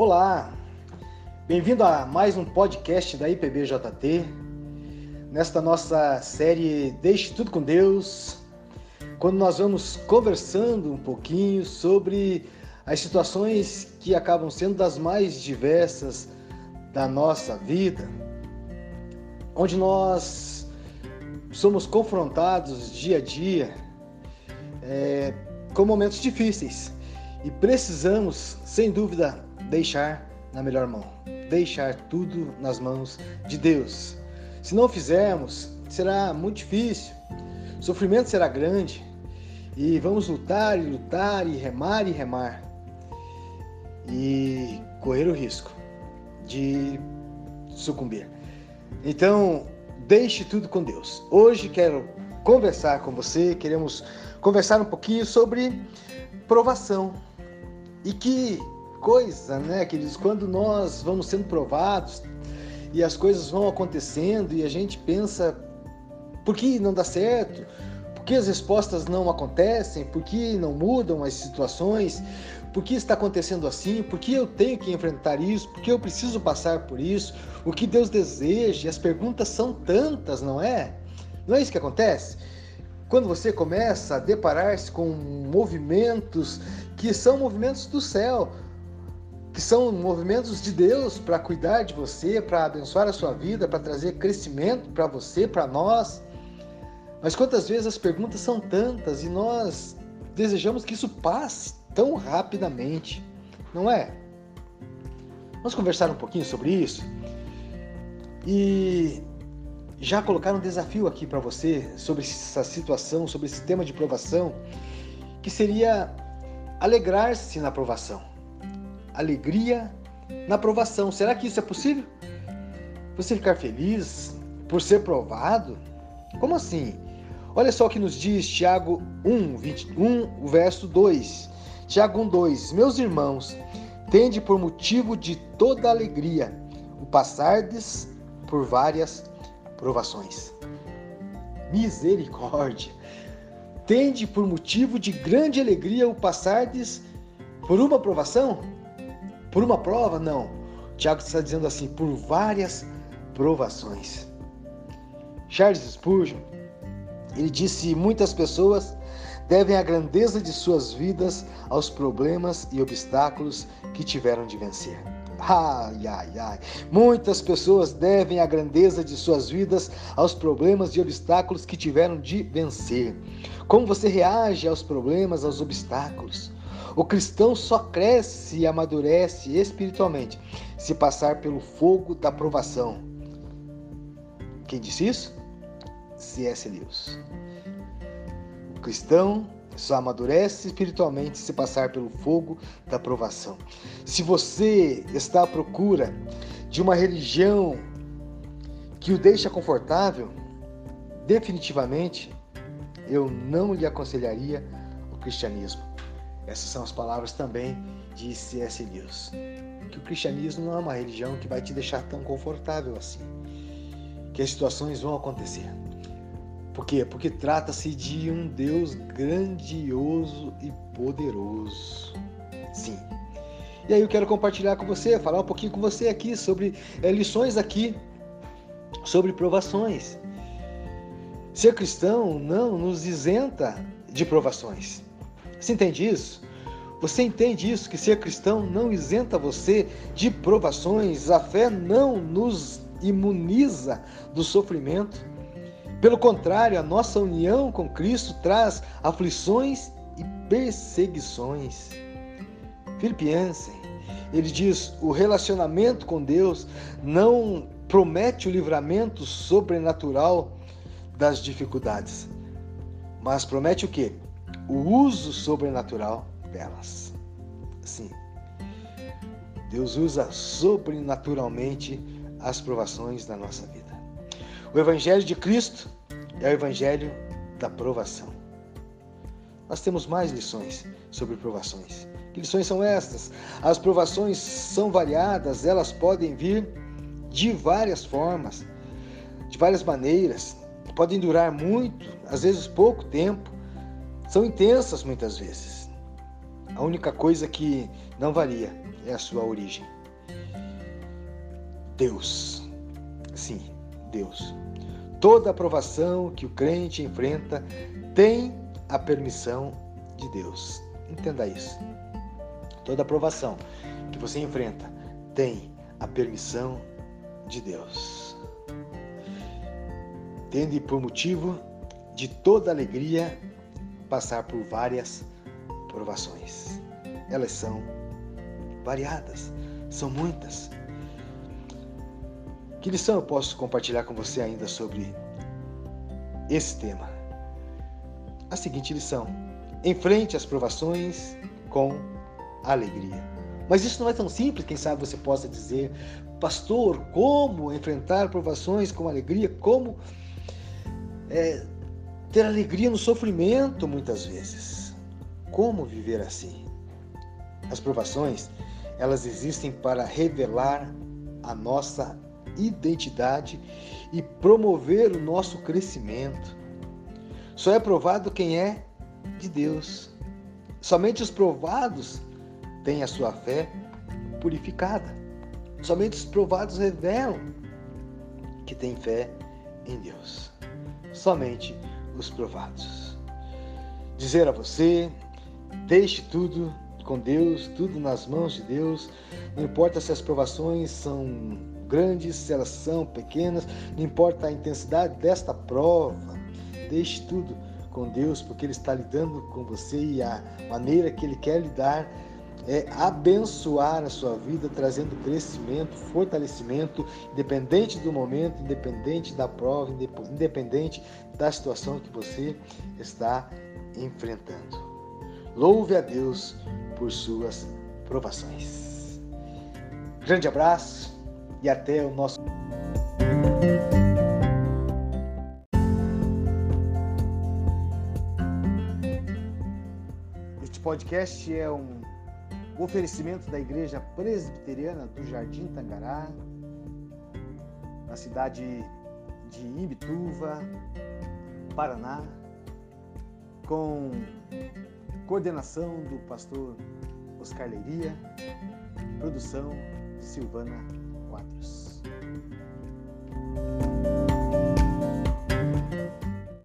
Olá, bem-vindo a mais um podcast da IPBJT. Nesta nossa série Deixe Tudo com Deus, quando nós vamos conversando um pouquinho sobre as situações que acabam sendo das mais diversas da nossa vida, onde nós somos confrontados dia a dia é, com momentos difíceis e precisamos, sem dúvida, deixar na melhor mão, deixar tudo nas mãos de Deus. Se não fizermos, será muito difícil, o sofrimento será grande e vamos lutar e lutar e remar e remar e correr o risco de sucumbir. Então, deixe tudo com Deus. Hoje quero conversar com você, queremos conversar um pouquinho sobre provação. E que coisa, né, queridos, quando nós vamos sendo provados e as coisas vão acontecendo e a gente pensa por que não dá certo? Por que as respostas não acontecem? Por que não mudam as situações? Por que está acontecendo assim? Por que eu tenho que enfrentar isso? Por que eu preciso passar por isso? O que Deus deseja? As perguntas são tantas, não é? Não é isso que acontece? Quando você começa a deparar-se com movimentos que são movimentos do céu, que são movimentos de Deus para cuidar de você, para abençoar a sua vida, para trazer crescimento para você, para nós. Mas quantas vezes as perguntas são tantas e nós desejamos que isso passe tão rapidamente, não é? Vamos conversar um pouquinho sobre isso e já colocar um desafio aqui para você sobre essa situação, sobre esse tema de provação, que seria alegrar-se na provação alegria na provação. Será que isso é possível? Você ficar feliz por ser provado? Como assim? Olha só o que nos diz Tiago 1, 21, verso 2. Tiago 1, 2. Meus irmãos, tende por motivo de toda alegria o passardes por várias provações. Misericórdia! Tende por motivo de grande alegria o passardes por uma provação? Por uma prova? Não. Tiago está dizendo assim, por várias provações. Charles Spurgeon, ele disse: muitas pessoas devem a grandeza de suas vidas aos problemas e obstáculos que tiveram de vencer. Ai, ai, ai. Muitas pessoas devem a grandeza de suas vidas aos problemas e obstáculos que tiveram de vencer. Como você reage aos problemas, aos obstáculos? O cristão só cresce e amadurece espiritualmente se passar pelo fogo da provação. Quem disse isso? C.S. Lewis. O cristão só amadurece espiritualmente se passar pelo fogo da provação. Se você está à procura de uma religião que o deixa confortável, definitivamente eu não lhe aconselharia o cristianismo. Essas são as palavras também de C.S. Lewis. Que o cristianismo não é uma religião que vai te deixar tão confortável assim. Que as situações vão acontecer. Por quê? Porque trata-se de um Deus grandioso e poderoso. Sim. E aí eu quero compartilhar com você, falar um pouquinho com você aqui sobre é, lições aqui sobre provações. Ser cristão não nos isenta de provações. Você entende isso? Você entende isso? Que ser cristão não isenta você de provações, a fé não nos imuniza do sofrimento. Pelo contrário, a nossa união com Cristo traz aflições e perseguições. Filipenses, ele diz: o relacionamento com Deus não promete o livramento sobrenatural das dificuldades, mas promete o quê? O uso sobrenatural delas. Sim, Deus usa sobrenaturalmente as provações da nossa vida. O Evangelho de Cristo é o Evangelho da provação. Nós temos mais lições sobre provações. Que lições são estas? As provações são variadas, elas podem vir de várias formas, de várias maneiras, podem durar muito, às vezes pouco tempo, são intensas muitas vezes. A única coisa que não varia é a sua origem. Deus. Sim, Deus. Toda aprovação que o crente enfrenta tem a permissão de Deus. Entenda isso. Toda aprovação que você enfrenta tem a permissão de Deus. Tende por motivo de toda alegria passar por várias provações. Elas são variadas, são muitas. Que lição eu posso compartilhar com você ainda sobre esse tema? A seguinte lição: enfrente as provações com alegria. Mas isso não é tão simples, quem sabe você possa dizer, pastor, como enfrentar provações com alegria? Como é, ter alegria no sofrimento muitas vezes? Como viver assim? As provações, elas existem para revelar a nossa identidade e promover o nosso crescimento. Só é provado quem é de Deus. Somente os provados têm a sua fé purificada. Somente os provados revelam que têm fé em Deus. Somente os provados. Dizer a você, deixe tudo com Deus, tudo nas mãos de Deus. Não importa se as provações são grandes, se elas são pequenas, não importa a intensidade desta prova. Deixe tudo com Deus, porque Ele está lidando com você e a maneira que Ele quer lidar é abençoar a sua vida, trazendo crescimento, fortalecimento, independente do momento, independente da prova, independente da situação que você está enfrentando. Louve a Deus por suas provações. Grande abraço e até o nosso. Este podcast é um oferecimento da Igreja Presbiteriana do Jardim Tangará, na cidade de Imbituva, Paraná, com coordenação do pastor Oscar Leiria, produção de Silvana Quadros.